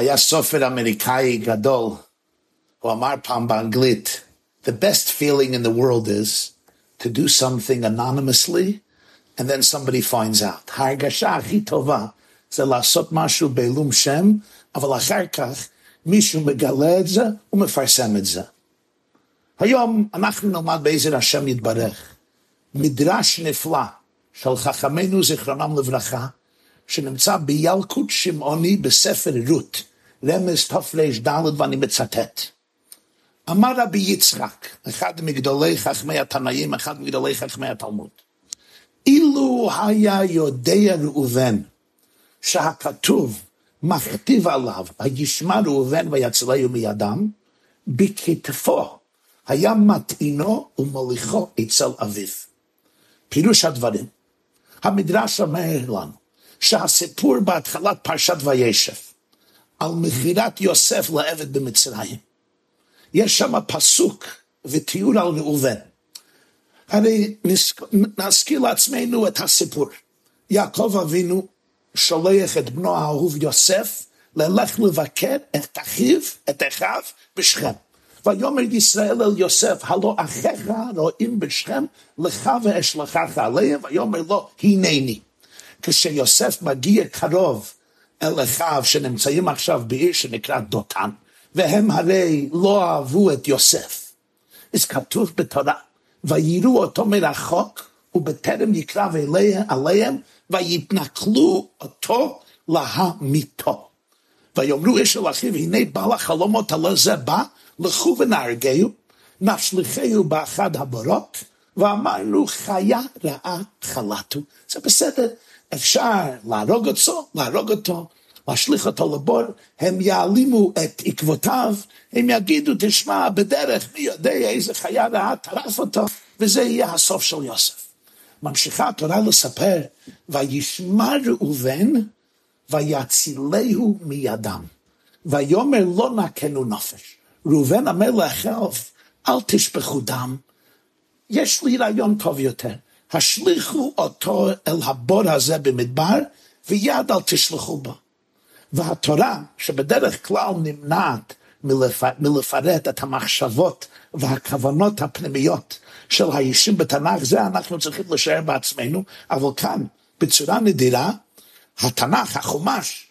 היה סופר אמריקאי גדול, הוא אמר פעם באנגלית, the best feeling in the world is to do something anonymously and then somebody finds out. ההרגשה הכי טובה זה לעשות משהו בעילום שם, אבל אחר כך מישהו מגלה את זה ומפרסם את זה. היום אנחנו נלמד בעזר השם יתברך מדרש נפלא של חכמינו זיכרונם לברכה, שנמצא בילקוט שמעוני בספר רות, רמז תר"ד ואני מצטט. אמר רבי יצחק, אחד מגדולי חכמי התנאים, אחד מגדולי חכמי התלמוד, אילו היה יודע ראובן שהכתוב מכתיב עליו, הישמע ראובן ויצילהו מידם, בכתפו היה מטעינו ומוליכו אצל אביו. פירוש הדברים, המדרש אומר לנו שהסיפור בהתחלת פרשת וישב על מכירת יוסף לעבד במצרים, יש שם פסוק ותיאור על ראובן. הרי נזכיר לעצמנו את הסיפור. יעקב אבינו שולח את בנו האהוב יוסף ללך לבקר את אחיו, את אחיו בשכם. ויאמר ישראל אל יוסף, הלא אחיך רואים בשכם, לך ואשלחך עליהם, ויאמר לו, הנני. כשיוסף מגיע קרוב אל אחיו שנמצאים עכשיו בעיר שנקרא דותן, והם הרי לא אהבו את יוסף. אז כתוב בתורה, ויראו אותו מרחוק, ובטרם יקרב עליהם, ויתנכלו אותו להמיתו. ויאמרו איש אל אחיו, הנה בעל החלומות הלא זה בא, לכו ונהרגהו, נשליכהו באחד הבורות, ואמרנו חיה רעה חלטו. זה בסדר, אפשר להרוג אותו, להרוג אותו, להשליך אותו לבור, הם יעלימו את עקבותיו, הם יגידו, תשמע, בדרך, מי יודע איזה חיה רעה טרף אותו, וזה יהיה הסוף של יוסף. ממשיכה התורה לספר, וישמע ראובן, ויצילהו מידם. ויאמר לא נקנו נפש. ראובן אומר לאחיו, אל תשפכו דם, יש לי רעיון טוב יותר. השליכו אותו אל הבור הזה במדבר, ויד אל תשלחו בו. והתורה, שבדרך כלל נמנעת מלפרט את המחשבות והכוונות הפנימיות של האישים בתנ"ך, זה אנחנו צריכים לשער בעצמנו, אבל כאן, בצורה נדירה, התנ"ך, החומש,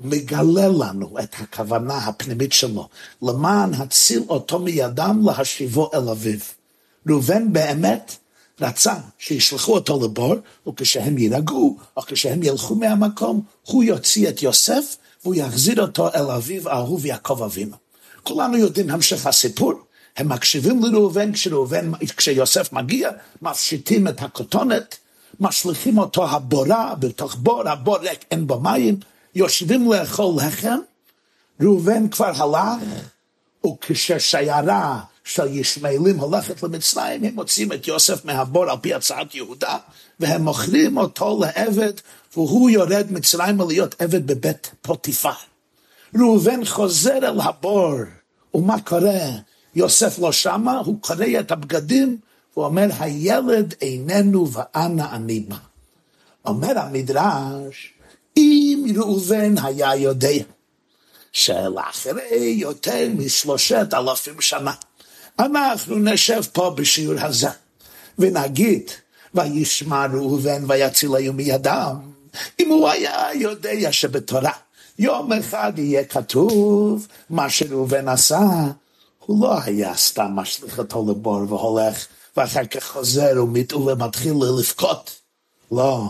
מגלה לנו את הכוונה הפנימית שלו, למען הציל אותו מידם להשיבו אל אביו. ראובן באמת רצה שישלחו אותו לבור, וכשהם יירגעו, או כשהם ילכו מהמקום, הוא יוציא את יוסף, והוא יחזיר אותו אל אביו האהוב יעקב אבינו. כולנו יודעים המשך הסיפור. הם מקשיבים לראובן, כשראובן, כשיוסף מגיע, מפשיטים את הכותונת, משליכים אותו הבורה, בתוך בור, הבור ריק, אין בו מים, יושבים לאכול לחם, ראובן כבר הלך, וכששיירה של ישמעאלים הולכת למצרים, הם מוצאים את יוסף מהבור על פי הצעת יהודה, והם מוכרים אותו לעבד, והוא יורד מצרימה להיות עבד בבית פוטיפר. ראובן חוזר אל הבור, ומה קורה? יוסף לא שמה, הוא קורא את הבגדים, הוא אומר, הילד איננו ואנה אני בא. אומר המדרש, אם ראובן היה יודע שלאחרי יותר משלושת אלפים שנה אנחנו נשב פה בשיעור הזה ונגיד וישמע ראובן ויצילהו מידם. אם הוא היה יודע שבתורה יום אחד יהיה כתוב מה שראובן עשה הוא לא היה סתם משליך אותו לבור והולך ואחר כך חוזר ומתעולה מתחיל לבכות. לא.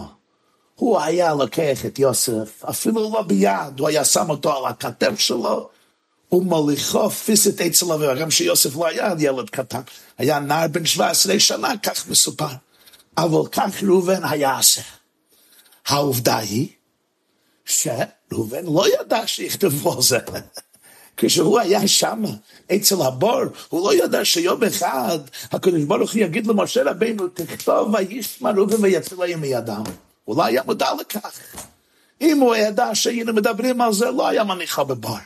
הוא היה לוקח את יוסף, אפילו לא ביד, הוא היה שם אותו על הכתף שלו, ומוליכו פיסית אצל אביו, גם שיוסף לא היה ילד קטן, היה נער בן 17 שנה, כך מסופר. אבל כך ראובן היה עשה. העובדה היא שראובן לא ידע שיכתבו על זה. כשהוא היה שם, אצל הבור, הוא לא ידע שיום אחד הקדוש ברוך הוא יגיד למשה רבינו, תכתוב וישמע ראובן ויצילם מידם. הוא לא היה מודע לכך. אם הוא ידע שהיינו מדברים על זה, לא היה מניחה בבר.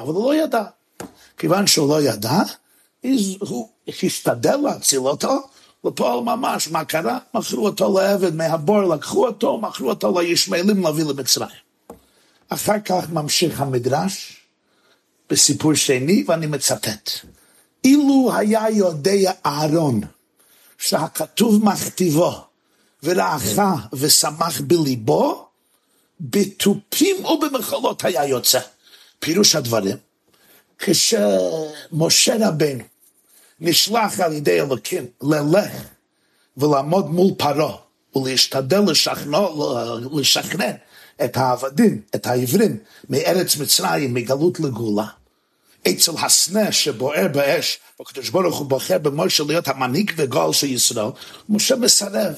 אבל הוא לא ידע. כיוון שהוא לא ידע, הוא השתדל להציל אותו, לפועל ממש, מה קרה? מכרו אותו לעבד מהבור, לקחו אותו, מכרו אותו לישמעאלים להביא למצרים. אחר כך ממשיך המדרש בסיפור שני, ואני מצטט. אילו היה יודע אהרון שהכתוב מכתיבו ורעך ושמח בליבו, בתופים ובמחולות היה יוצא. פירוש הדברים, כשמשה רבנו נשלח על ידי אלוקים ללך ולעמוד מול פרעה ולהשתדל לשכנע, את העבדים, את העברים, מארץ מצרים, מגלות לגאולה. אצל הסנה שבוער באש, והקדוש ברוך הוא בוחר במשה להיות המנהיג וגול של ישראל, משה מסרב.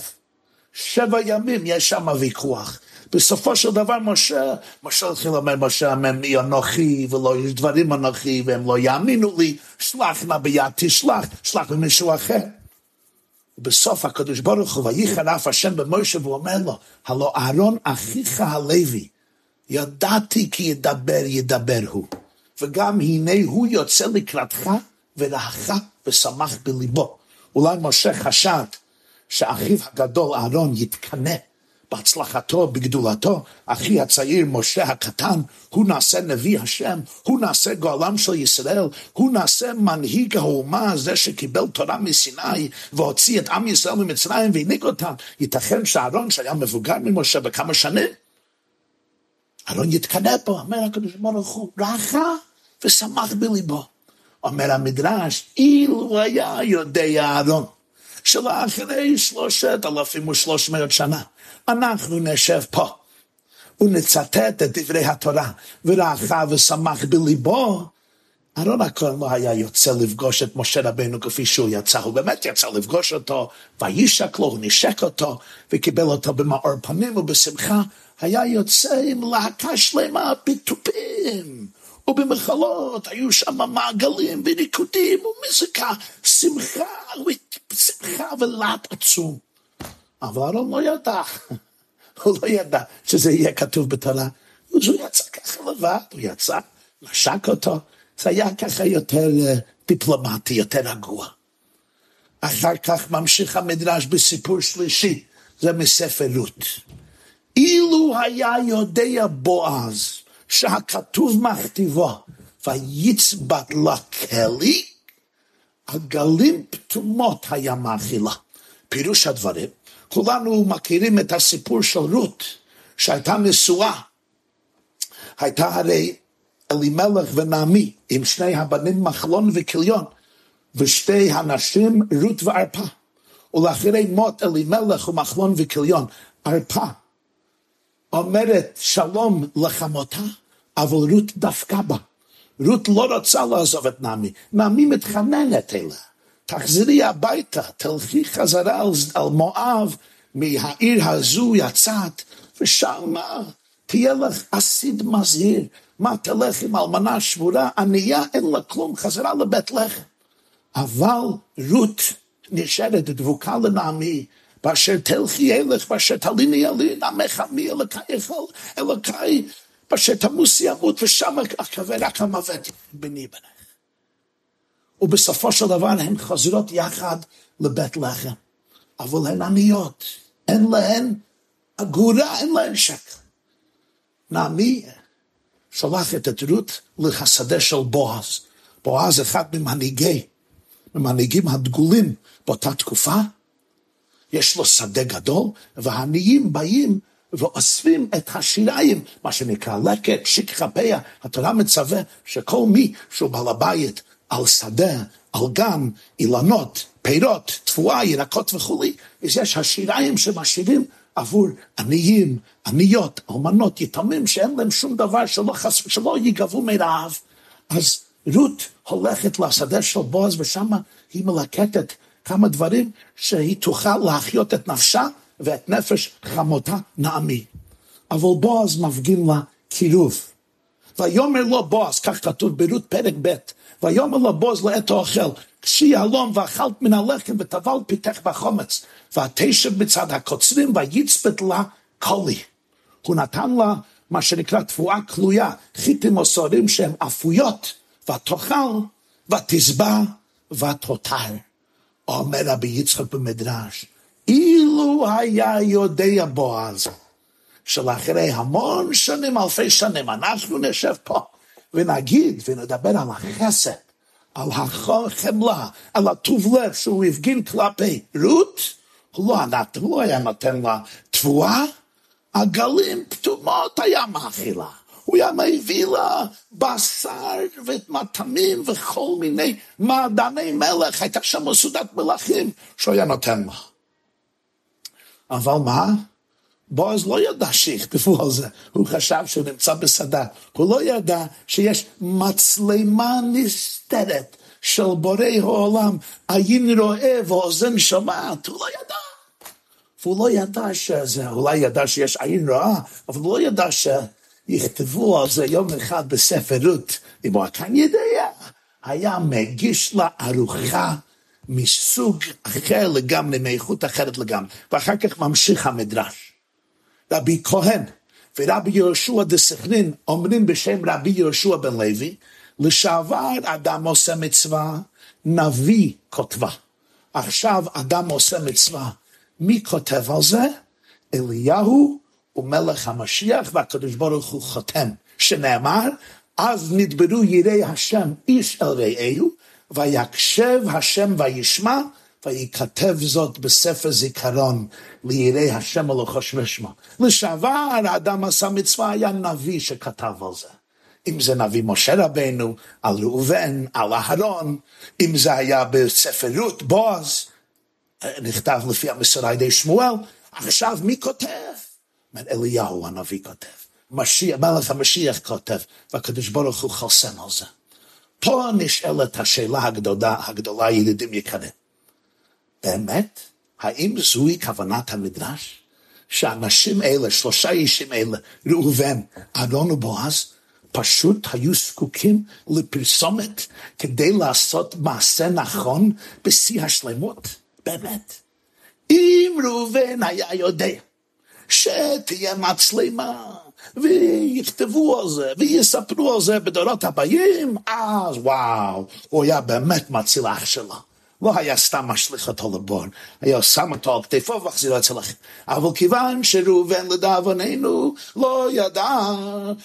שבע ימים יש שם ויכוח. בסופו של דבר משה, משה התחיל לומר, משה מי אנוכי ולא יש דברים אנוכי והם לא יאמינו לי, שלח נא ביד תשלח, שלח במישהו אחר. ובסוף הקדוש ברוך הוא, וייחר אף השם במשה והוא אומר לו, הלא אהרון אחיך הלוי, ידעתי כי ידבר ידבר הוא, וגם הנה הוא יוצא לקראתך ורעך ושמח בליבו. אולי משה חשד שאחיו הגדול אהרון יתקנא בהצלחתו, בגדולתו, אחי הצעיר משה הקטן, הוא נעשה נביא השם, הוא נעשה גואלם של ישראל, הוא נעשה מנהיג האומה, זה שקיבל תורה מסיני והוציא את עם ישראל ממצרים והנהיג אותם. ייתכן שאהרון שהיה מבוגר ממשה בכמה שנים, אהרון יתקנא פה, אומר הקדוש ברוך הוא, רחה ושמח בליבו. אומר המדרש, אילו היה יודע אהרון, שלאחרי שלושת אלפים ושלוש מאות שנה, אנחנו נשב פה ונצטט את דברי התורה, ורעך ושמח בליבו, אהרון הכהן לא היה יוצא לפגוש את משה רבנו כפי שהוא יצא, הוא באמת יצא לפגוש אותו, וישק לו, הוא נשק אותו, וקיבל אותו במאור פנים ובשמחה, היה יוצא עם להקה שלמה בתופים. ובמחלות היו שם מעגלים וריקודים ומוזיקה, שמחה, שמחה ולהט עצום. אבל אהרון לא ידע, הוא לא ידע שזה יהיה כתוב בתורה. אז הוא יצא ככה לבד, הוא יצא, נשק אותו, זה היה ככה יותר אה, דיפלומטי, יותר רגוע. אחר כך ממשיך המדרש בסיפור שלישי, זה מספר רות. אילו היה יודע בועז שהכתוב מכתיבו, ויצבט לכלי, הגלים פתומות היה מאכילה. פירוש הדברים, כולנו מכירים את הסיפור של רות, שהייתה נשואה. הייתה הרי אלימלך ונעמי, עם שני הבנים מחלון וכליון, ושתי הנשים רות וערפה. ולאחרי מות אלימלך ומחלון וכליון, ערפה אומרת שלום לחמותה, אבל רות דפקה בה. רות לא רוצה לעזוב את נעמי, נעמי מתחננת אליה. תחזרי הביתה, תלכי חזרה על, על מואב, מהעיר הזו יצאת, ושם תהיה לך אסיד מזהיר. מה תלך עם אלמנה שבורה, ענייה, אין לה כלום, חזרה לבית לחם. אבל רות נשארת דבוקה לנעמי, באשר תלכי אלך, באשר תליני אלי, נעמך עמי, אלוקי יכול, אלוקי, באשר תמוסי ימות, ושם אקווה רק המוות בני בנך. ובסופו של דבר הן חוזרות יחד לבית לחם, אבל הן עניות, אין להן אגורה, אין להן שקל. נעמי שולחת את רות לחסדה של בועז. בועז אחד ממנהיגי, ממנהיגים הדגולים באותה תקופה, יש לו שדה גדול, והעניים באים ואוספים את השיריים, מה שנקרא לקט, שכחה פיה. התורה מצווה שכל מי שהוא בעל הבית על שדה, על גן, אילנות, פירות, תבואה, ירקות וכולי, אז יש השיריים שמשאירים עבור עניים, עניות, אלמנות, יתומים, שאין להם שום דבר שלא, חס... שלא ייגבו מרעב. אז רות הולכת לשדה של בועז ושם היא מלקטת כמה דברים שהיא תוכל להחיות את נפשה ואת נפש חמותה נעמי. אבל בועז מפגין לה קירוב. ויאמר לו בועז, כך כתוב ברות פרק ב', ויאמר לו בועז לעת האוכל, קשי הלום ואכלת מן הלחם וטבל פיתך בחומץ, ותשב מצד הקוצרים ויצפת לה קולי. הוא נתן לה מה שנקרא תבואה כלויה, חיטים או סוהרים שהם אפויות, ותאכל, ותשבע, ותותר. אומר רבי יצחק במדרש, אילו היה יודע בועז של אחרי המון שנים, אלפי שנים, אנחנו נשב פה ונגיד ונדבר על החסד, על החמלה, על הטוב לב שהוא הפגין כלפי רות, הוא לא, הוא לא היה נותן לה תבואה, הגלים פתומות היה מאכילה. הוא היה מביא לה בשר ומטעמים וכל מיני מעדני מלך, הייתה שם סעודת מלכים שהוא היה נותן לה. אבל מה? בועז לא ידע שיכתבו על זה, הוא חשב שהוא נמצא בשדה, הוא לא ידע שיש מצלמה נסתרת של בורא העולם, עין רואה ואוזן שומעת, הוא לא ידע. והוא לא ידע שזה, אולי ידע שיש עין רעה, אבל הוא לא ידע שיכתבו על זה יום אחד בספר רות, אם הוא כאן יודע, היה מגיש לה ארוחה מסוג אחר לגמרי, מאיכות אחרת לגמרי. ואחר כך ממשיך המדרש. רבי כהן ורבי יהושע דה סכנין אומרים בשם רבי יהושע בן לוי, לשעבר אדם עושה מצווה, נביא כותבה. עכשיו אדם עושה מצווה, מי כותב על זה? אליהו ומלך המשיח והקדוש ברוך הוא חותם, שנאמר, אז נדברו יראי השם איש אל רעהו, ויקשב השם וישמע, ויכתב זאת בספר זיכרון ליראי השם הלוחש ושמה. לשעבר האדם עשה מצווה, היה נביא שכתב על זה. אם זה נביא משה רבנו, על ראובן, על אהרון, אם זה היה בספר רות, בועז, נכתב לפי המסורה על ידי שמואל, עכשיו מי כותב? אליהו הנביא כותב. מלך המשיח כותב, והקדוש ברוך הוא חוסם על זה. פה נשאלת השאלה הגדולה, הגדולה ידידים יקרים. באמת, האם זוהי כוונת המדרש? שהאנשים האלה, שלושה אישים אלה, ראובן, אהרון ובועז, פשוט היו זקוקים לפרסומת כדי לעשות מעשה נכון בשיא השלמות? באמת. אם ראובן היה יודע שתהיה מצלמה, ויכתבו על זה, ויספרו על זה בדורות הבאים, אז וואו, הוא היה באמת מציל אח שלו. לא היה סתם משליך אותו לבור, היה שם אותו על כתפו והחזיר אצל אחר. אבל כיוון שראובן לדאבוננו לא ידע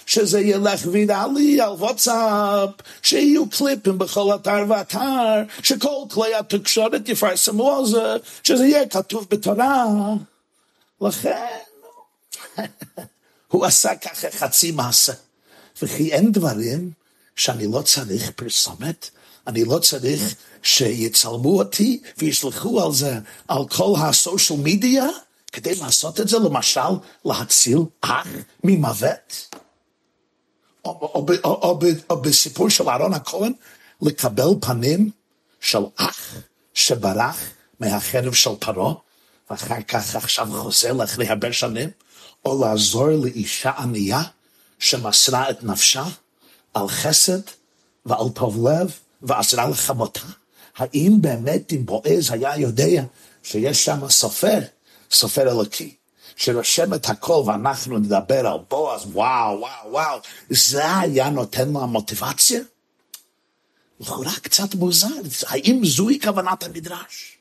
שזה ילך ויראלי על וואטסאפ, שיהיו קליפים בכל אתר ואתר, שכל כלי התקשורת יפרסמו על זה, שזה יהיה כתוב בתורה. לכן, הוא עשה ככה חצי מעשה. וכי אין דברים שאני לא צריך פרסומת, אני לא צריך שיצלמו אותי וישלחו על זה, על כל הסושיאל מדיה, כדי לעשות את זה, למשל, להציל אח ממוות. או, או, או, או, או בסיפור של אהרון הכהן, לקבל פנים של אח שברח מהחרב של פרעה, ואחר כך עכשיו חוזר אחרי הרבה שנים, או לעזור לאישה ענייה שמסרה את נפשה על חסד ועל טוב לב ועזרה לחמותה. האם באמת אם בועז היה יודע שיש שם סופר, סופר אלוקי, שרושם את הכל ואנחנו נדבר על בועז, וואו, וואו, וואו, זה היה נותן לו המוטיבציה? לכאורה קצת מוזר, האם זוהי כוונת המדרש?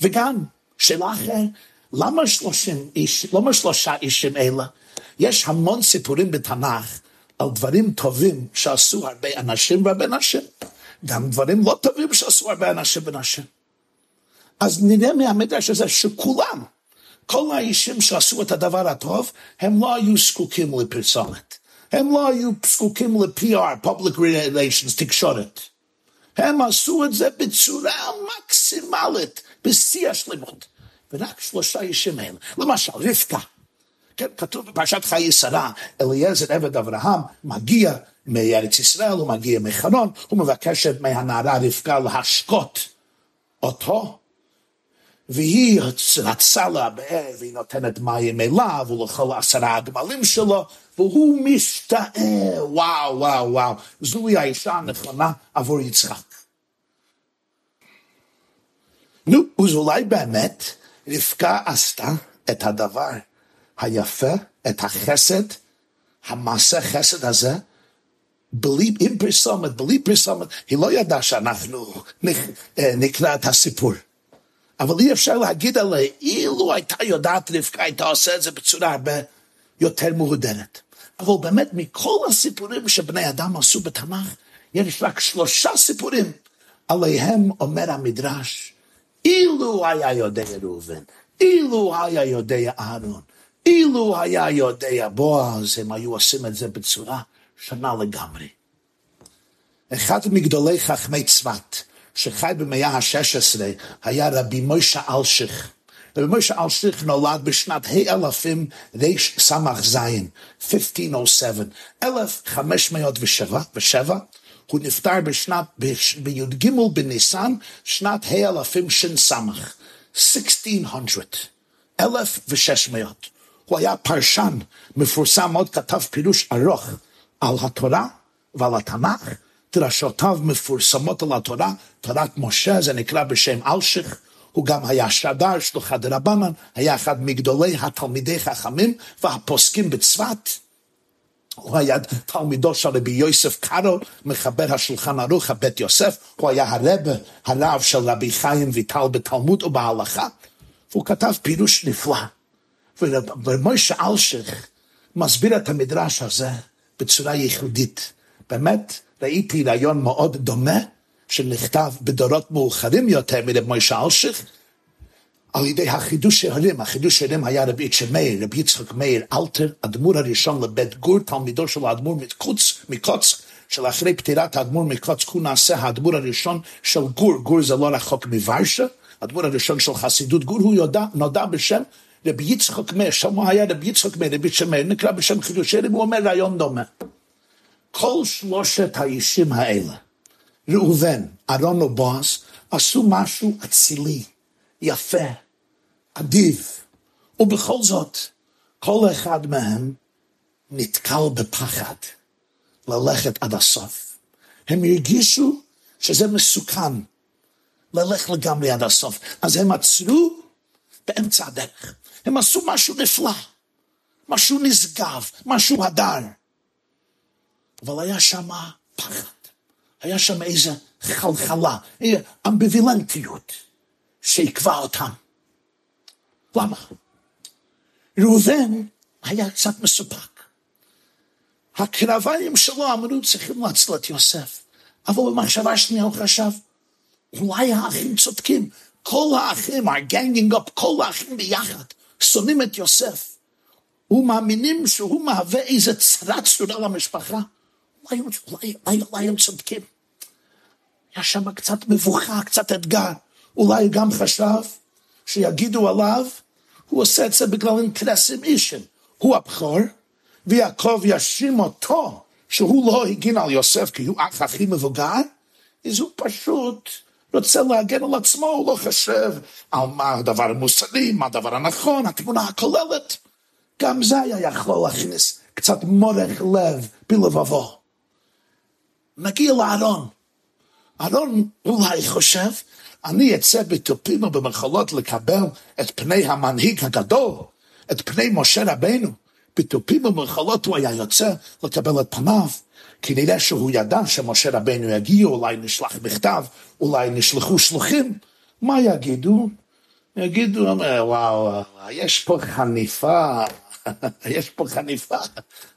וגם, שאלה אחרת, למה שלושים איש, למה שלושה אישים אלה? יש המון סיפורים בתנ"ך על דברים טובים שעשו הרבה אנשים והרבה נשים. גם דברים לא טובים שעשו הרבה אנשים ונשים. אז נראה מהמדרש הזה שכולם, כל האישים שעשו את הדבר הטוב, הם לא היו זקוקים לפרסומת. הם לא היו זקוקים ל-PR, Public Relations, תקשורת. הם עשו את זה בצורה מקסימלית, בשיא השלמות. ורק שלושה אישים האלה. למשל, רבקה. כן, כתוב בפרשת חיי שרה, אליעזר עבד אברהם מגיע מארץ ישראל, הוא מגיע מחרון, הוא מבקש מהנערה רבקה להשקות אותו, והיא רצה לה באר, והיא נותנת מים אליו, ולכל עשרה הגמלים שלו, והוא משתאה, וואו, וואו, וואו, זוהי האישה הנכונה עבור יצחק. נו, אז אולי באמת רבקה עשתה את הדבר היפה, את החסד, המעשה חסד הזה, בלי, עם פרסומת, בלי פרסומת, היא לא ידעה שאנחנו אה, נקרא את הסיפור. אבל אי אפשר להגיד עליה, אילו הייתה יודעת רבקה, הייתה עושה את זה בצורה הרבה יותר מהודרת. אבל באמת, מכל הסיפורים שבני אדם עשו בתנ"ך, יש רק שלושה סיפורים. עליהם אומר המדרש, אילו היה יודע ראובן, אילו היה יודע אהרון, אילו היה יודע בועז, הם היו עושים את זה בצורה שונה לגמרי. אחד מגדולי חכמי צפת, שחי במאה ה-16, היה רבי מוישה אלשיך. רבי מוישה אלשיך נולד בשנת האלפים רס"ז, 1507, 1507, הוא נפטר בשנת, בי"ג בניסן, שנת האלפים ש"ס, 1600, 1600. הוא היה פרשן מפורסם מאוד, כתב פירוש ארוך על התורה ועל התנ"ך, דרשותיו מפורסמות על התורה, תורת משה, זה נקרא בשם אלשיך, הוא גם היה שדר שלוחה דרבנן, היה אחד מגדולי התלמידי חכמים והפוסקים בצפת. הוא היה תלמידו של רבי יוסף קארו, מחבר השולחן ערוך, הבית יוסף, הוא היה הרבה, הרב של רבי חיים ויטל בתלמוד ובהלכה, והוא כתב פירוש נפלא. ומוישה אלשיך מסביר את המדרש הזה בצורה ייחודית. באמת, ראיתי רעיון מאוד דומה, שנכתב בדורות מאוחרים יותר מרב מוישה אלשיך, על ידי החידוש הערים, החידוש הערים היה רבי יצחק מאיר, רבי יצחק מאיר אלתר, אדמו"ר הראשון לבית גור, תלמידו של האדמו"ר מקוץ, מקוץ, של אחרי פטירת האדמו"ר מקוץ, הוא נעשה האדמו"ר הראשון של גור, גור זה לא רחוק מוורשה, האדמו"ר הראשון של חסידות גור, הוא יודע, נודע בשם רבי יצחק מאיר, שם היה רבי יצחק מאיר, רבי יצחק מאיר, נקרא בשם חידוש הערים, הוא אומר רעיון דומה. כל שלושת האישים האלה, ראובן, אהרון ובועז, עשו משהו אצילי, יפה, אדיב, ובכל זאת, כל אחד מהם נתקל בפחד ללכת עד הסוף. הם הרגישו שזה מסוכן ללכת לגמרי עד הסוף, אז הם עצרו באמצע הדרך. הם עשו משהו נפלא, משהו נשגב, משהו הדר. אבל היה שם פחד, היה שם איזה חלחלה, אמביבילנטיות שעיכבה אותם. למה? ראובן היה קצת מסופק. הקרביים שלו אמרו צריכים להציל את יוסף, אבל במחשבה שנייה הוא חשב, אולי האחים צודקים, כל האחים, הגנגינג אפ, כל האחים ביחד, שונאים את יוסף. ומאמינים שהוא מהווה איזה צרה צרורה למשפחה. אולי, אולי, אולי, אולי הם צודקים. היה שם קצת מבוכה, קצת אתגר. אולי גם חשב שיגידו עליו, הוא עושה את זה בגלל אינטרסים אישיים. הוא הבכור, ויעקב יאשים אותו שהוא לא הגין על יוסף כי הוא אח הכי מבוגר, אז הוא פשוט רוצה להגן על עצמו, הוא לא חושב על מה הדבר המוסרי, מה הדבר הנכון, התמונה הכוללת. גם זה היה יכול להכניס קצת מורך לב בלבבו. נגיע לארון. אהרון אולי חושב, אני אצא בתופים ובמחולות לקבל את פני המנהיג הגדול, את פני משה רבנו. בתופים ובמחולות הוא היה יוצא לקבל את פניו. כי נראה שהוא ידע שמשה רבנו יגיע, אולי נשלח בכתב, אולי נשלחו שלוחים. מה יגידו? יגידו, וואו, יש פה חניפה, יש פה חניפה.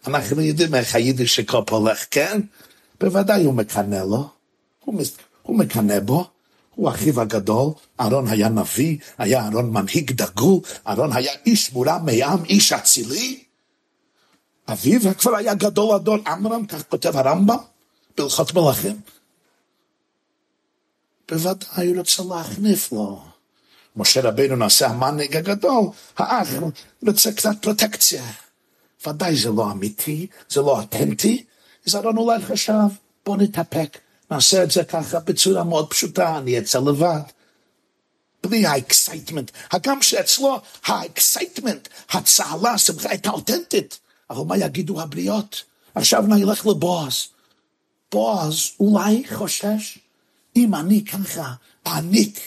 אנחנו יודעים איך היידיש שקופ הולך, כן? בוודאי הוא מקנא לו, הוא, הוא מקנא בו, הוא אחיו הגדול, אהרון היה נביא, היה אהרון מנהיג דגול, אהרון היה איש מורם מעם, איש אצילי. אביו כבר היה גדול הדור עמרם, כך כותב הרמב"ם, בהלכות מלכים. בוודאי הוא רוצה להחניף לו. משה רבינו נעשה המנהיג הגדול, האח רוצה קצת פרוטקציה. ודאי זה לא אמיתי, זה לא אותנטי, אז אהרון אולי חשב, בוא נתאפק, נעשה את זה ככה בצורה מאוד פשוטה, אני אצא לבד. בלי ה excitement, הגם שאצלו ה excitement, הצהלה, השמחה הייתה אותנטית. אבל מה יגידו הבריות? עכשיו נלך לבועז. בועז אולי חושש, אם אני ככה אעניק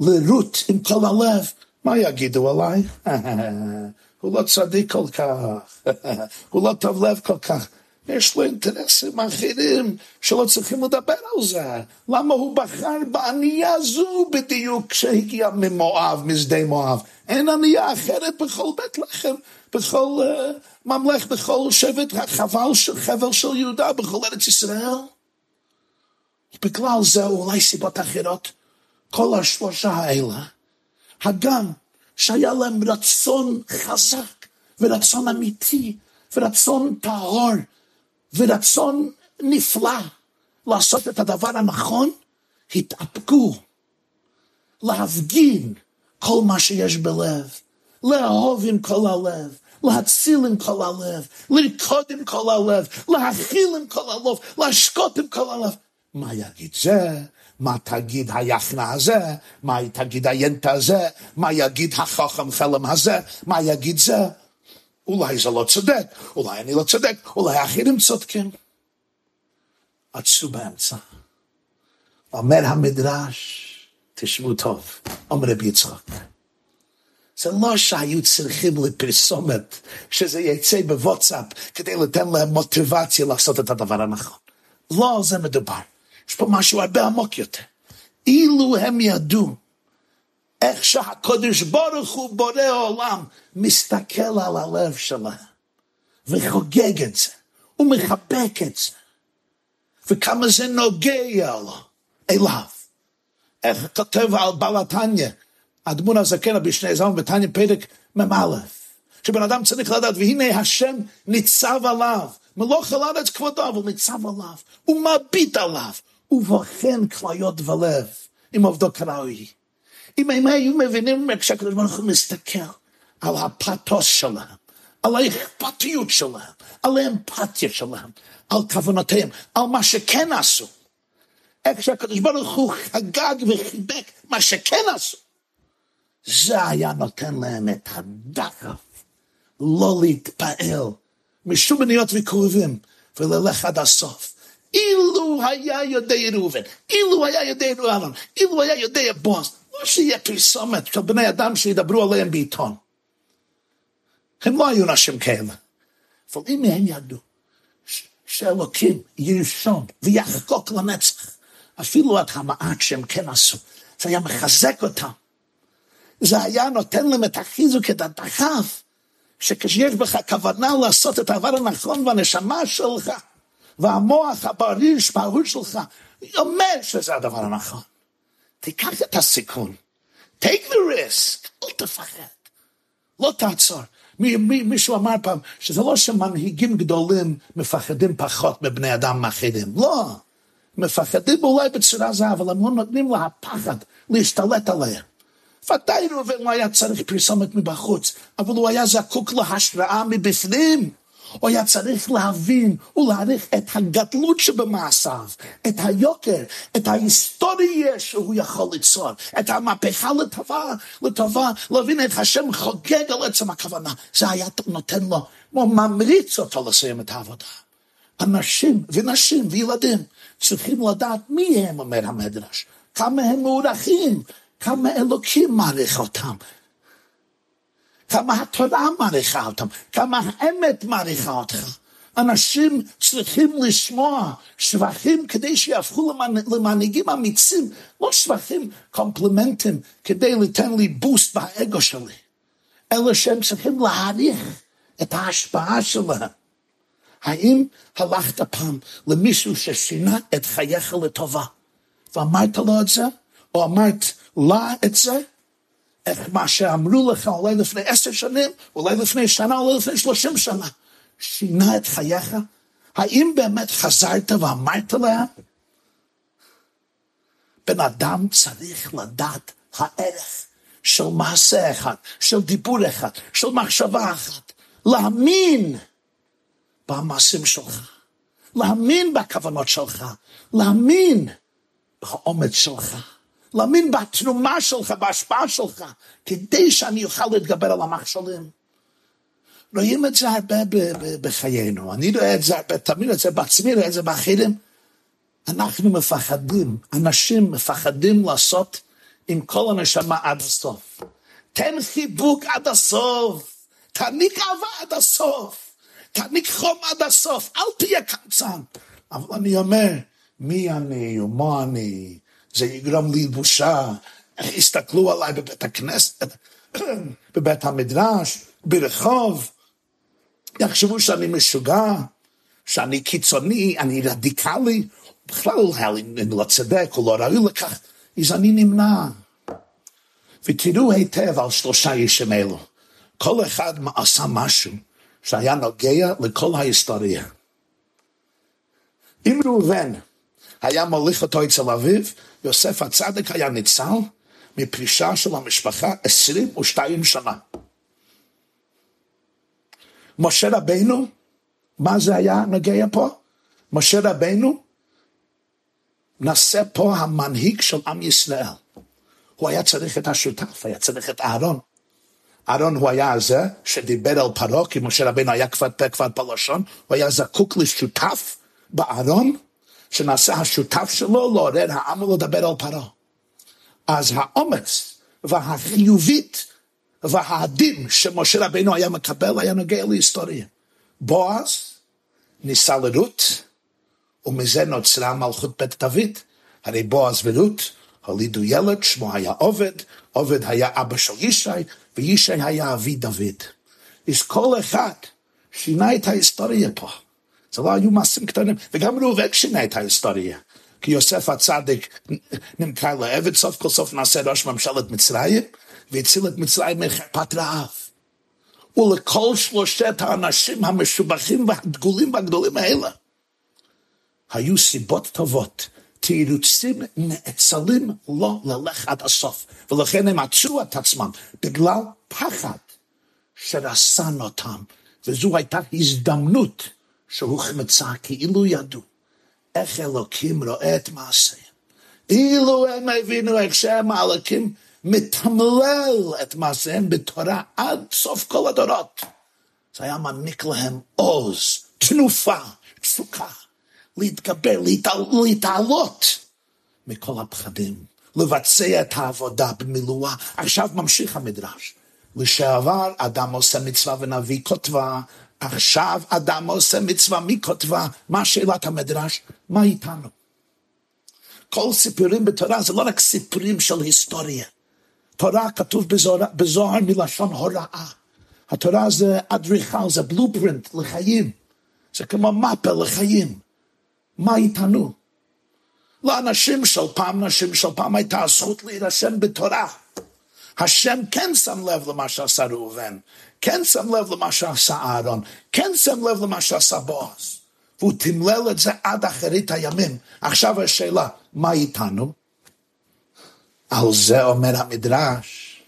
לרות עם כל הלב, מה יגידו עליי? הוא לא צדיק כל כך, הוא לא טוב לב כל כך. יש לו אינטרסים אחרים שלא צריכים לדבר על זה. למה הוא בחר בענייה זו בדיוק כשהגיע ממואב, משדה מואב? אין ענייה אחרת בכל בית לחם, בכל uh, ממלך, בכל שבט החבל של חבל של יהודה, בכל ארץ ישראל. בגלל זה אולי סיבות אחרות, כל השלושה האלה, הגם שהיה להם רצון חזק ורצון אמיתי ורצון טהור ורצון נפלא לעשות את הדבר הנכון, התאפקו להפגין כל מה שיש בלב, לאהוב עם כל הלב, להציל עם כל הלב, לרקוד עם כל הלב, להכיל עם כל הלב, להשקות עם כל הלב. מה יגיד זה? מה תגיד היחנה הזה? מה תגיד הינטה הזה? מה יגיד החכם חלם הזה? מה יגיד זה? אולי זה לא צודק, אולי אני לא צודק, אולי אחרים צודקים. עצו באמצע. אומר המדרש, תשבו טוב, אומר רבי יצחק. זה לא שהיו צריכים לפרסומת, שזה יצא בוואטסאפ, כדי לתת להם מוטיבציה לעשות את הדבר הנכון. לא על זה מדובר. יש פה משהו הרבה עמוק יותר. אילו הם ידעו איך שהקודש ברוך הוא בורא עולם מסתכל על הלב שלהם וחוגג את זה ומחבק את זה וכמה זה נוגע לו אליו. איך כותב על בעל התניא, הדמון הזקן בשני זמן בתניא פרק מ"א, שבן אדם צריך לדעת והנה השם ניצב עליו מלוך על ארץ כבודו, אבל ניצב עליו, הוא מביט עליו, ובוחן כליות ולב, אם עובדו כראוי. אם הם היו מבינים כשהקדוש ברוך הוא מסתכל על הפתוס שלהם, על האכפתיות שלהם, על האמפתיה שלהם, על כוונותיהם, על מה שכן עשו. איך שהקדוש ברוך הוא חגג וחיבק מה שכן עשו. זה היה נותן להם את הדחף לא להתפעל משום מניות וקרובים וללך עד הסוף. אילו היה יודע ראובן, אילו היה יודע ראובן, אילו היה יודע בועז, לא שיהיה פרסומת של בני אדם שידברו עליהם בעיתון. הם לא היו נשים כאלה. אבל אם הם ידעו שאלוקים ירשום ויחקוק לנצח, אפילו את המעט שהם כן עשו, זה היה מחזק אותם. זה היה נותן להם את החיזוק, את הדחף, שכשיש בך כוונה לעשות את הדבר הנכון והנשמה שלך, והמוח הבריא שלך, אומר שזה הדבר הנכון. תיקח את הסיכון. take the risk, אל תפחד. לא תעצור. מי, מי, מישהו אמר פעם שזה לא שמנהיגים גדולים מפחדים פחות מבני אדם אחרים. לא. מפחדים אולי בצורה זו, אבל הם לא נותנים לה הפחד להשתלט עליהם. ודאי ראובן לא היה צריך פרסומת מבחוץ, אבל הוא היה זקוק להשראה מבפנים. הוא היה צריך להבין ולהעריך את הגדלות שבמעשיו, את היוקר, את ההיסטוריה שהוא יכול ליצור, את המהפכה לטובה, לטובה, להבין את השם חוגג על עצם הכוונה. זה היה נותן לו, הוא ממריץ אותו לסיים את העבודה. אנשים ונשים וילדים צריכים לדעת מי הם, אומר המדרש, כמה הם מוערכים, כמה אלוקים מעריך אותם, כמה התורה מעריכה אותם, כמה האמת מעריכה אותך. אנשים צריכים לשמוע שבחים כדי שיהפכו למנהיגים אמיצים, לא שבחים, קומפלימנטים, כדי לתת לי בוסט באגו שלי, אלא שהם צריכים להעריך את ההשפעה שלהם. האם הלכת פעם למישהו ששינה את חייך לטובה, ואמרת לו את זה, או אמרת לה את זה, איך מה שאמרו לך אולי לפני עשר שנים, אולי לפני שנה, אולי לפני שלושים שנה, שינה את חייך? האם באמת חזרת ואמרת להם? בן אדם צריך לדעת הערך של מעשה אחד, של דיבור אחד, של מחשבה אחת, להאמין במעשים שלך, להאמין בכוונות שלך, להאמין באומץ שלך. להאמין בתרומה שלך, בהשפעה שלך, כדי שאני אוכל להתגבר על המכשולים. רואים את זה הרבה בחיינו, אני רואה את זה הרבה, תמיד את זה בעצמי, רואה את זה באחרים. אנחנו מפחדים, אנשים מפחדים לעשות עם כל הנשמה עד הסוף. תן חיבוק עד הסוף, תעניק אהבה עד הסוף, תעניק חום עד הסוף, אל תהיה קמצן. אבל אני אומר, מי אני ומה אני? זה יגרום לי בושה. איך יסתכלו עליי בבית הכנסת, בבית המדרש, ברחוב. יחשבו שאני משוגע, שאני קיצוני, אני רדיקלי. בכלל, אני לא צדק, הוא לא ראוי לכך. אז אני נמנע. ותראו היטב על שלושה אישים אלו. כל אחד עשה משהו שהיה נוגע לכל ההיסטוריה. אם ראובן היה מוליך אותו אצל אביו, יוסף הצדק היה ניצל מפרישה של המשפחה 22 שנה. משה רבנו, מה זה היה נוגע פה? משה רבנו נעשה פה המנהיג של עם ישראל. הוא היה צריך את השותף, היה צריך את אהרון. אהרון הוא היה זה שדיבר על פרעה, כי משה רבינו היה כבר כבר פלשון, הוא היה זקוק לשותף בארון, שנעשה השותף שלו לעורר העם ולדבר על פרעה. אז האומץ והחיובית והאדים שמשה רבינו היה מקבל היה נוגע להיסטוריה. בועז ניסה לרות, ומזה נוצרה מלכות בית דוד. הרי בועז ורות הולידו ילד, שמו היה עובד, עובד היה אבא של ישי, וישי היה אבי דוד. אז כל אחד שינה את ההיסטוריה פה. זה לא היו מעשים קטנים, וגם ראובן שינה את ההיסטוריה. כי יוסף הצדיק נמכר לעבד, סוף כל סוף נעשה ראש ממשלת מצרים, והציל את מצרים מחרפת רעב. ולכל שלושת האנשים המשובחים והדגולים והגדולים האלה, היו סיבות טובות תירוצים נאצלים לא ללך עד הסוף, ולכן הם עצרו את עצמם בגלל פחד שרסן אותם, וזו הייתה הזדמנות שהוחמצה כאילו ידעו איך אלוקים רואה את מעשיהם. אילו הם הבינו איך שהם האלוקים מתמלל את מעשיהם בתורה עד סוף כל הדורות. זה היה מעניק להם עוז, תנופה, תפוקה. להתגבר, להתעלות מכל הפחדים, לבצע את העבודה במילואה. עכשיו ממשיך המדרש. לשעבר אדם עושה מצווה ונביא כותבה, עכשיו אדם עושה מצווה, מי כותבה? מה שאלת המדרש? מה איתנו? כל סיפורים בתורה זה לא רק סיפורים של היסטוריה. תורה כתוב בזוהר, בזוהר מלשון הוראה. התורה זה אדריכל, זה בלופרינט לחיים. זה כמו מפה לחיים. מה איתנו? לאנשים של פעם, נשים של פעם הייתה הזכות להירשם בתורה. השם כן שם לב למה שעשה ראובן, כן שם לב למה שעשה אהרון, כן שם לב למה שעשה בועז. והוא תמלל את זה עד אחרית הימים. עכשיו השאלה, מה איתנו? על זה אומר המדרש,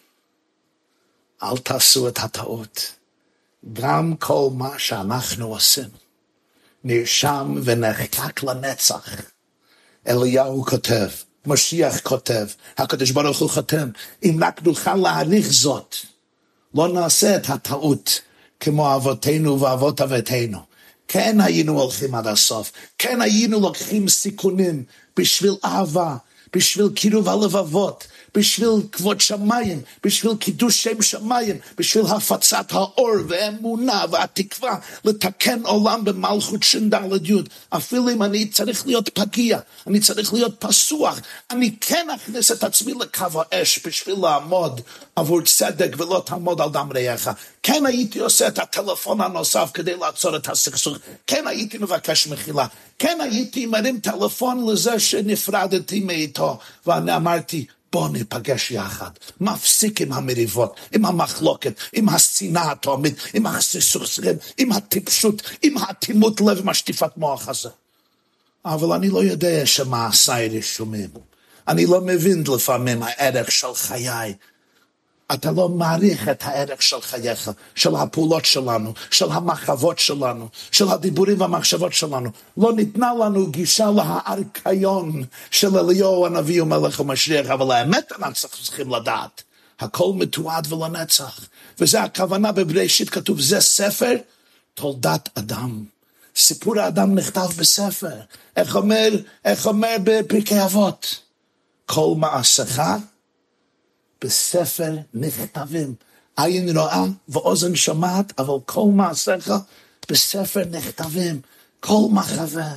אל תעשו את הטעות. גם כל מה שאנחנו עושים, נרשם ונחקק לנצח. אליהו כותב, משיח כותב, הקדוש ברוך הוא חותם, אם רק נוכל להעריך זאת, לא נעשה את הטעות כמו אבותינו ואבות אבותינו. כן היינו הולכים עד הסוף, כן היינו לוקחים סיכונים בשביל אהבה, בשביל קירוב הלבבות, בשביל כבוד שמיים, בשביל קידוש שם שמיים, בשביל הפצת האור והאמונה והתקווה לתקן עולם במלכות ש"ד י'. אפילו אם אני צריך להיות פגיע, אני צריך להיות פסוח, אני כן אכניס את עצמי לקו האש בשביל לעמוד עבור צדק ולא תעמוד על דם רעך. כן הייתי עושה את הטלפון הנוסף כדי לעצור את הסכסוך, כן הייתי מבקש מחילה, כן הייתי מרים טלפון לזה שנפרדתי מאיתו, ואני אמרתי, בואו ניפגש יחד. מפסיק עם המריבות, עם המחלוקת, עם השנאה האטומית, עם הסכסוכים, עם הטיפשות, עם האטימות לב, עם השטיפת מוח הזה. אבל אני לא יודע שמעשיי רשומים. אני לא מבין לפעמים הערך של חיי. אתה לא מעריך את הערך של חייך, של הפעולות שלנו, של המחשבות שלנו, של הדיבורים והמחשבות שלנו. לא ניתנה לנו גישה לארכיון של אליהו הנביא ומלך המשיח, אבל האמת אנחנו צריכים לדעת. הכל מתועד ולנצח. וזה הכוונה בבראשית כתוב, זה ספר תולדת אדם. סיפור האדם נכתב בספר. איך אומר, איך אומר בפרקי אבות? כל מעשיך בספר נכתבים. עין רואה ואוזן שומעת, אבל כל מעשיך בספר נכתבים כל מחווה,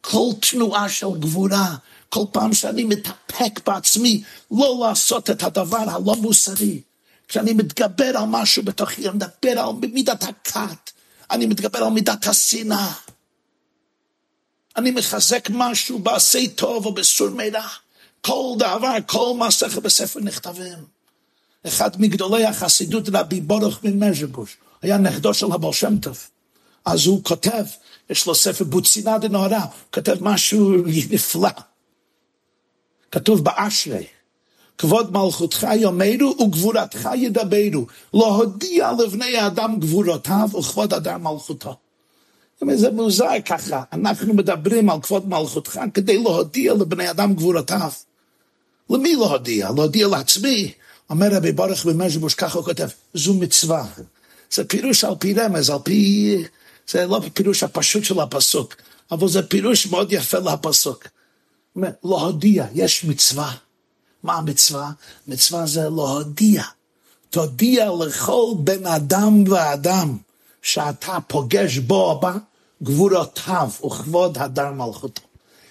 כל תנועה של גבורה, כל פעם שאני מתאפק בעצמי לא לעשות את הדבר הלא מוסרי, כשאני מתגבר על משהו בתוכי, אני מדבר על מידת הכת, אני מתגבר על מידת השנאה. אני מחזק משהו בעשי טוב או בסור מידע. כל דבר, כל מסכת בספר נכתבים. אחד מגדולי החסידות, רבי בורוך ממז'בוש, היה נכדו של הבעל שם טוב. אז הוא כותב, יש לו ספר בוצינה דנהרה, כותב משהו נפלא. כתוב באשרי, כבוד מלכותך יאמרו וגבורתך ידברו, להודיע לבני האדם גבורותיו וכבוד אדם מלכותו. זה מוזר ככה, אנחנו מדברים על כבוד מלכותך כדי להודיע לבני אדם גבורותיו. למי להודיע? להודיע לעצמי. אומר רבי ברך במז'בוש, ככה הוא כותב, זו מצווה. זה פירוש על פי רמז, על פי... זה לא פירוש הפשוט של הפסוק, אבל זה פירוש מאוד יפה לפסוק. להודיע, יש מצווה. מה המצווה? מצווה זה להודיע. תודיע לכל בן אדם ואדם שאתה פוגש בו הבא גבורותיו וכבוד הדר מלכותו.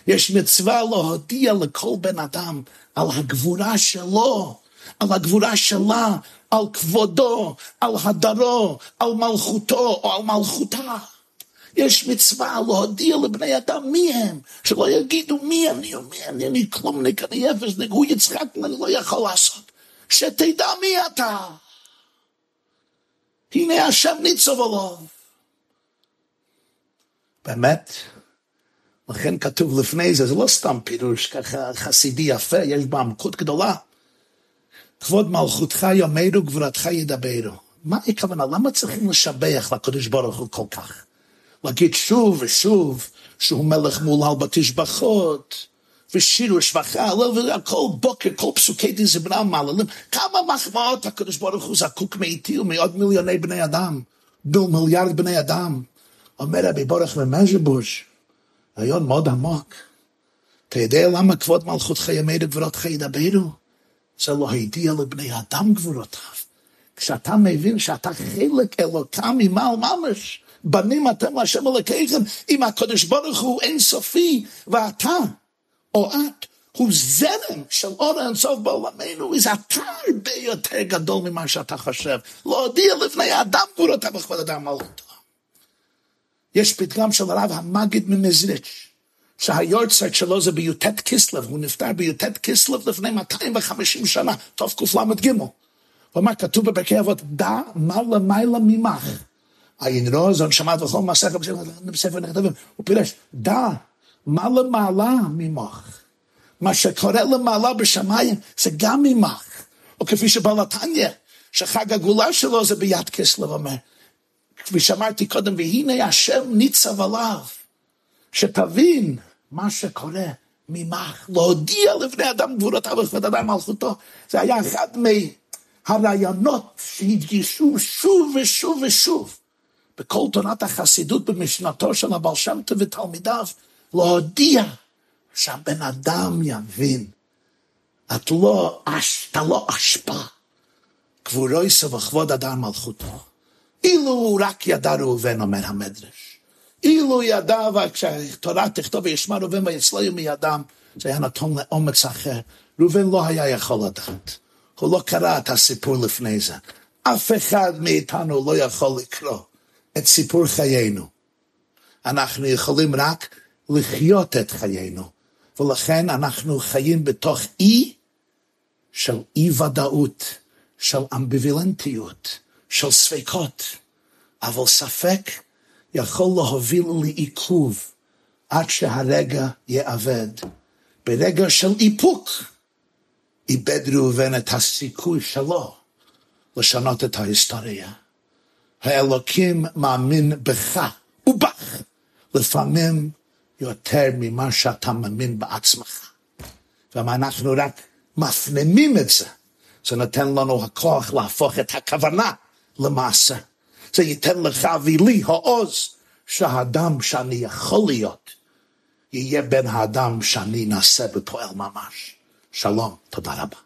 יש מצווה להודיע לכל בן אדם על הגבורה שלו, על הגבורה שלה, על כבודו, על הדרו, על מלכותו או על מלכותה. יש מצווה להודיע לבני אדם מי הם, שלא יגידו מי אני, מי אני, אני כלומניק, אני אפס, הוא יצחק, אני לא יכול לעשות. שתדע מי אתה. הנה השם ניצוב עליו. באמת, לכן כתוב לפני זה, זה לא סתם פירוש ככה חסידי יפה, יש בה עמקות גדולה. כבוד מלכותך יאמרו, גבורתך ידברו. מה הכוונה? למה צריכים לשבח לקדוש ברוך הוא כל כך? להגיד שוב ושוב שהוא מלך מולל בתשבחות, ושיר ושבחה, כל בוקר, כל פסוקי דזברה מעללים, כמה מחמאות הקדוש ברוך הוא זקוק מאיתי ומעוד מיליוני בני אדם, מיליארד בני אדם. אומר רבי בורך ומז'בוש, רעיון מאוד עמוק. אתה יודע למה כבוד מלכותך ימד גבורתך ידברו? זה לא הידיע לבני אדם גבורותיו. כשאתה מבין שאתה חלק אלוקם ממעל ממש, בנים אתם להשם אלוקיכם, אם הקדוש ברוך הוא אינסופי, ואתה, או את, הוא זרם של אור האינסוף בעולמנו, זה אתה הרבה יותר גדול ממה שאתה חושב. להודיע לפני האדם גבורותיו וכבוד אדם מלכותו. יש פתגם של הרב המגיד ממזריץ', שהיורצייט שלו זה בי"ט כסלו, הוא נפטר בי"ט כסלו לפני 250 שנה, טוב קל"ג. הוא אמר, כתוב בפרקי אבות, דע מה למעלה ממך. עין רוז, שמעת וכל מסכת בספר נכתבים, הוא פירש, דע מה למעלה ממך. מה שקורה למעלה בשמיים זה גם ממך. או כפי שבלתניא, שחג הגאולה שלו זה ביד כסלו, אומר, כפי שאמרתי קודם, והנה השם ניצב עליו, שתבין מה שקורה ממך, להודיע לבני אדם גבורתיו וכבוד אדם מלכותו. זה היה אחד מהרעיונות שהדגישו שוב ושוב ושוב בכל תורת החסידות במשנתו של הבעל שם טוב ותלמידיו, להודיע שהבן אדם יבין. את לא, אתה לא אשפה. גבורויסו וכבוד אדם מלכותו. אילו רק ידע ראובן, אומר המדרש. אילו ידע, וכשהתורה תכתוב וישמע ראובן ויצלו מידם, זה היה נתון לאומץ אחר. ראובן לא היה יכול לדעת. הוא לא קרא את הסיפור לפני זה. אף אחד מאיתנו לא יכול לקרוא את סיפור חיינו. אנחנו יכולים רק לחיות את חיינו, ולכן אנחנו חיים בתוך אי של אי ודאות, של אמביבילנטיות. של ספקות, אבל ספק יכול להוביל לעיכוב עד שהרגע יאבד. ברגע של איפוק, איבד ראובן את הסיכוי שלו לשנות את ההיסטוריה. האלוקים מאמין בך ובך, לפעמים יותר ממה שאתה מאמין בעצמך. ואם אנחנו רק מפנימים את זה, זה נותן לנו הכוח להפוך את הכוונה למעשה. זה ייתן לך ולי העוז שהאדם שאני יכול להיות יהיה בן האדם שאני נעשה בפועל ממש. שלום, תודה רבה.